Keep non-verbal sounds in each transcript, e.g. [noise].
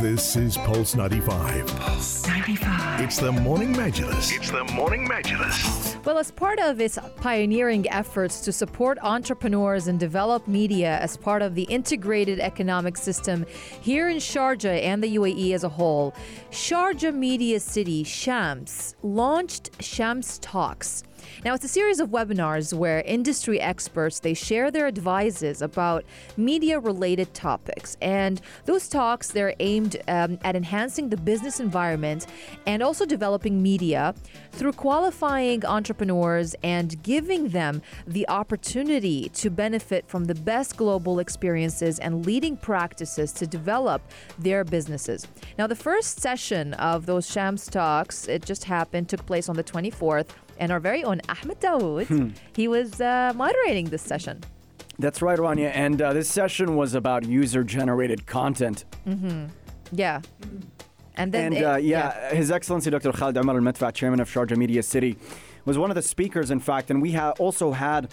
This is Pulse 95. Pulse 95. It's the Morning Majlis. It's the Morning Majlis. Well, as part of its pioneering efforts to support entrepreneurs and develop media as part of the integrated economic system here in Sharjah and the UAE as a whole, Sharjah Media City, Shams, launched Shams Talks. Now, it's a series of webinars where industry experts they share their advices about media-related topics, and those talks they're aimed um, at enhancing the business environment and also developing media through qualifying entrepreneurs and giving them the opportunity to benefit from the best global experiences and leading practices to develop their businesses. Now, the first session of those Shams talks it just happened took place on the 24th and our very own Ahmed Dawood. Hmm. He was uh, moderating this session. That's right, Rania. And uh, this session was about user generated content. Yeah. And then, And it- uh, yeah, His Excellency Dr. Khalid Umar Al Midfa, Chairman of Sharjah Media City, was one of the speakers, in fact. And we ha- also had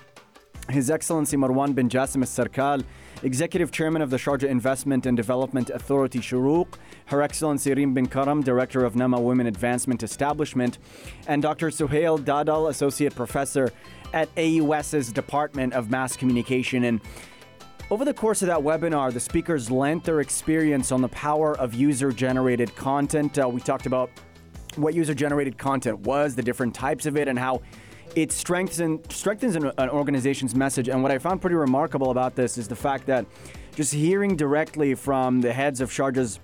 His Excellency Marwan bin Jassim Al Sarkal, Executive Chairman of the Sharjah Investment and Development Authority Shuruq, Her Excellency Reem bin Karam, Director of Nama Women Advancement Establishment, and Dr. Suhail Dadal, Associate Professor at AUS's Department of Mass Communication. And over the course of that webinar, the speakers lent their experience on the power of user generated content. Uh, we talked about what user generated content was, the different types of it, and how it strengthens, strengthens an, an organization's message. And what I found pretty remarkable about this is the fact that just hearing directly from the heads of Sharjah's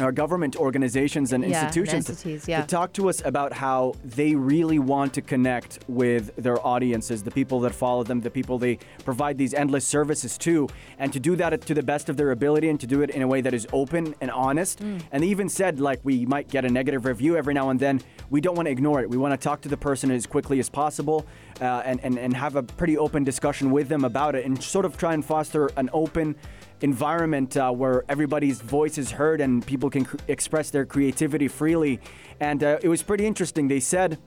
uh, government organizations and Yeah, institutions entities, to talk to us about how they really want to connect with their audiences, the people that follow them, the people they provide these endless services to, and to do that to the best of their ability and to do it in a way that is open and honest. Mm. And they even said, like, we might get a negative review every now and then. We don't want to ignore it. We want to talk to the person as quickly as possible uh, and, and, and have a pretty open discussion with them about it and sort of try and foster an open environment uh, where everybody's voice is heard and people can cr- express their creativity freely. And uh, it was pretty interesting. They said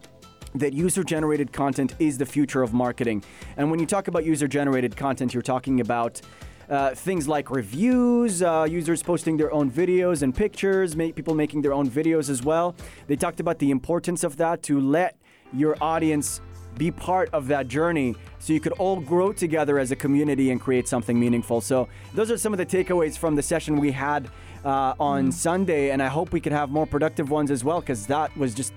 that user generated content is the future of marketing. And when you talk about user generated content, you're talking about uh, things like reviews, uh, users posting their own videos and pictures, ma- people making their own videos as well. They talked about the importance of that to let your audience be part of that journey so you could all grow together as a community and create something meaningful. So, those are some of the takeaways from the session we had uh, on Sunday, and I hope we could have more productive ones as well because that was just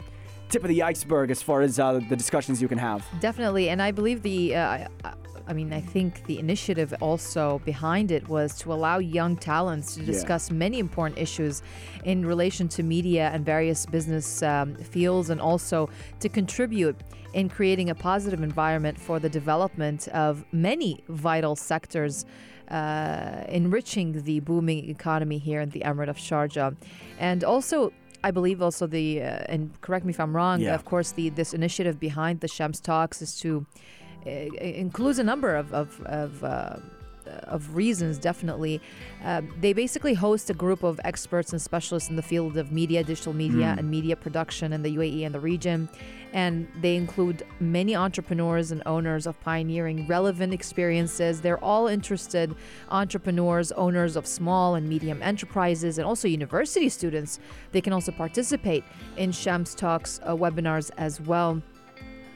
tip of the iceberg as far as uh, the discussions you can have. Definitely, and I believe the. Uh, I- I mean, I think the initiative also behind it was to allow young talents to discuss many important issues in relation to media and various business um, fields, and also to contribute in creating a positive environment for the development of many vital sectors, uh, enriching the booming economy here in the Emirate of Sharjah, and also. I believe also the uh, and correct me if I'm wrong. Yeah. Of course, the this initiative behind the Shams talks is to uh, includes a number of of of, uh, of reasons. Definitely, Um they basically host a group of experts and specialists in the field of media, digital media, and media production in the UAE and the region, and they include many entrepreneurs and owners of pioneering relevant experiences. They're all interested entrepreneurs, owners of small and medium enterprises, and also university students. They can also participate in Shams Talks uh, webinars as well.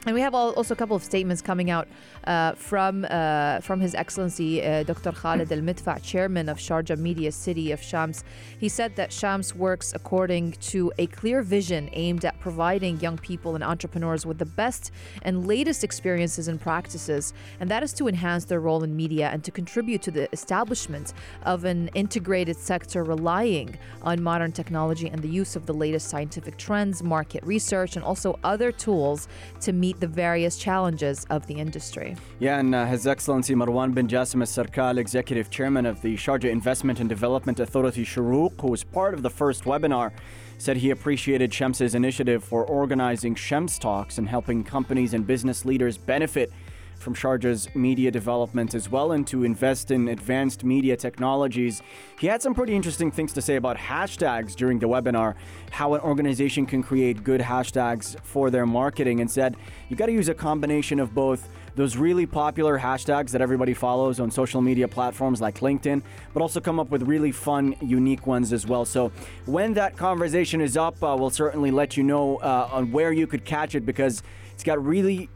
And we have also a couple of statements coming out uh, from uh, from His Excellency uh, Dr. Khalid [coughs] Al Midfa, Chairman of Sharjah Media City of Shams. He said that Shams works according to a clear vision aimed at providing young people and entrepreneurs with the best and latest experiences and practices, and that is to enhance their role in media and to contribute to the establishment of an integrated sector relying on modern technology and the use of the latest scientific trends, market research, and also other tools to meet the various challenges of the industry. Yeah, and uh, His Excellency Marwan bin Jassim Al Sarkal, Executive Chairman of the Sharjah Investment and Development Authority Shuruq, who was part of the first webinar, said he appreciated Shams's initiative for organizing Shems Talks and helping companies and business leaders benefit from Sharjah's media development as well and to invest in advanced media technologies. He had some pretty interesting things to say about hashtags during the webinar, how an organization can create good hashtags for their marketing, and said you got to use a combination of both those really popular hashtags that everybody follows on social media platforms like LinkedIn, but also come up with really fun, unique ones as well. So when that conversation is up, uh, we'll certainly let you know uh, on where you could catch it because it's got really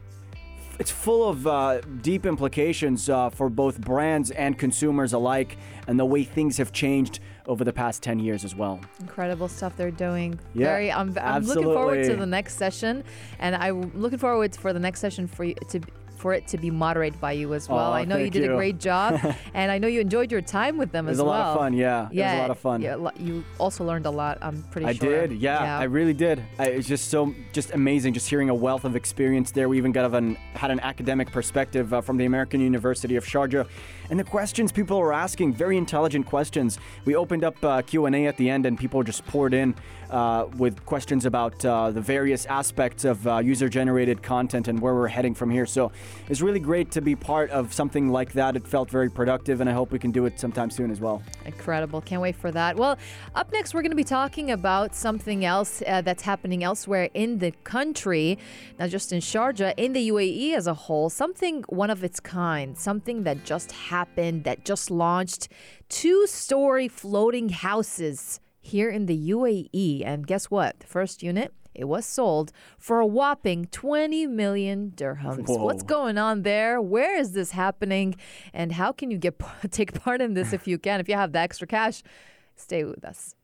it's full of uh, deep implications uh, for both brands and consumers alike and the way things have changed over the past 10 years as well. Incredible stuff they're doing. Yeah, Very, I'm, I'm looking forward to the next session, and I'm looking forward for the next session for you to for it to be moderated by you as well. I know you did a great job, [laughs] and I know you enjoyed your time with them as well. It was a well. lot of fun, yeah. Yeah, it was a lot of fun. Yeah, you also learned a lot. I'm pretty I sure. I did, yeah, I really did. I, it's just so just amazing, just hearing a wealth of experience there. We even got an had an academic perspective uh, from the American University of Sharjah, and the questions people were asking, very intelligent questions. We opened up uh, Q and A at the end, and people just poured in uh, with questions about uh, the various aspects of uh, user-generated content and where we're heading from here. So it's really great to be part of something like that. It felt very productive, and I hope we can do it sometime soon as well. Incredible. Can't wait for that. Well, up next, we're going to be talking about something else uh, that's happening elsewhere in the country, not just in Sharjah, in the UAE as a whole. Something one of its kind, something that just happened, that just launched. Two story floating houses here in the UAE. And guess what? The first unit. It was sold for a whopping 20 million dirhams. Whoa. What's going on there? Where is this happening? And how can you get [laughs] take part in this if you can? If you have the extra cash, stay with us.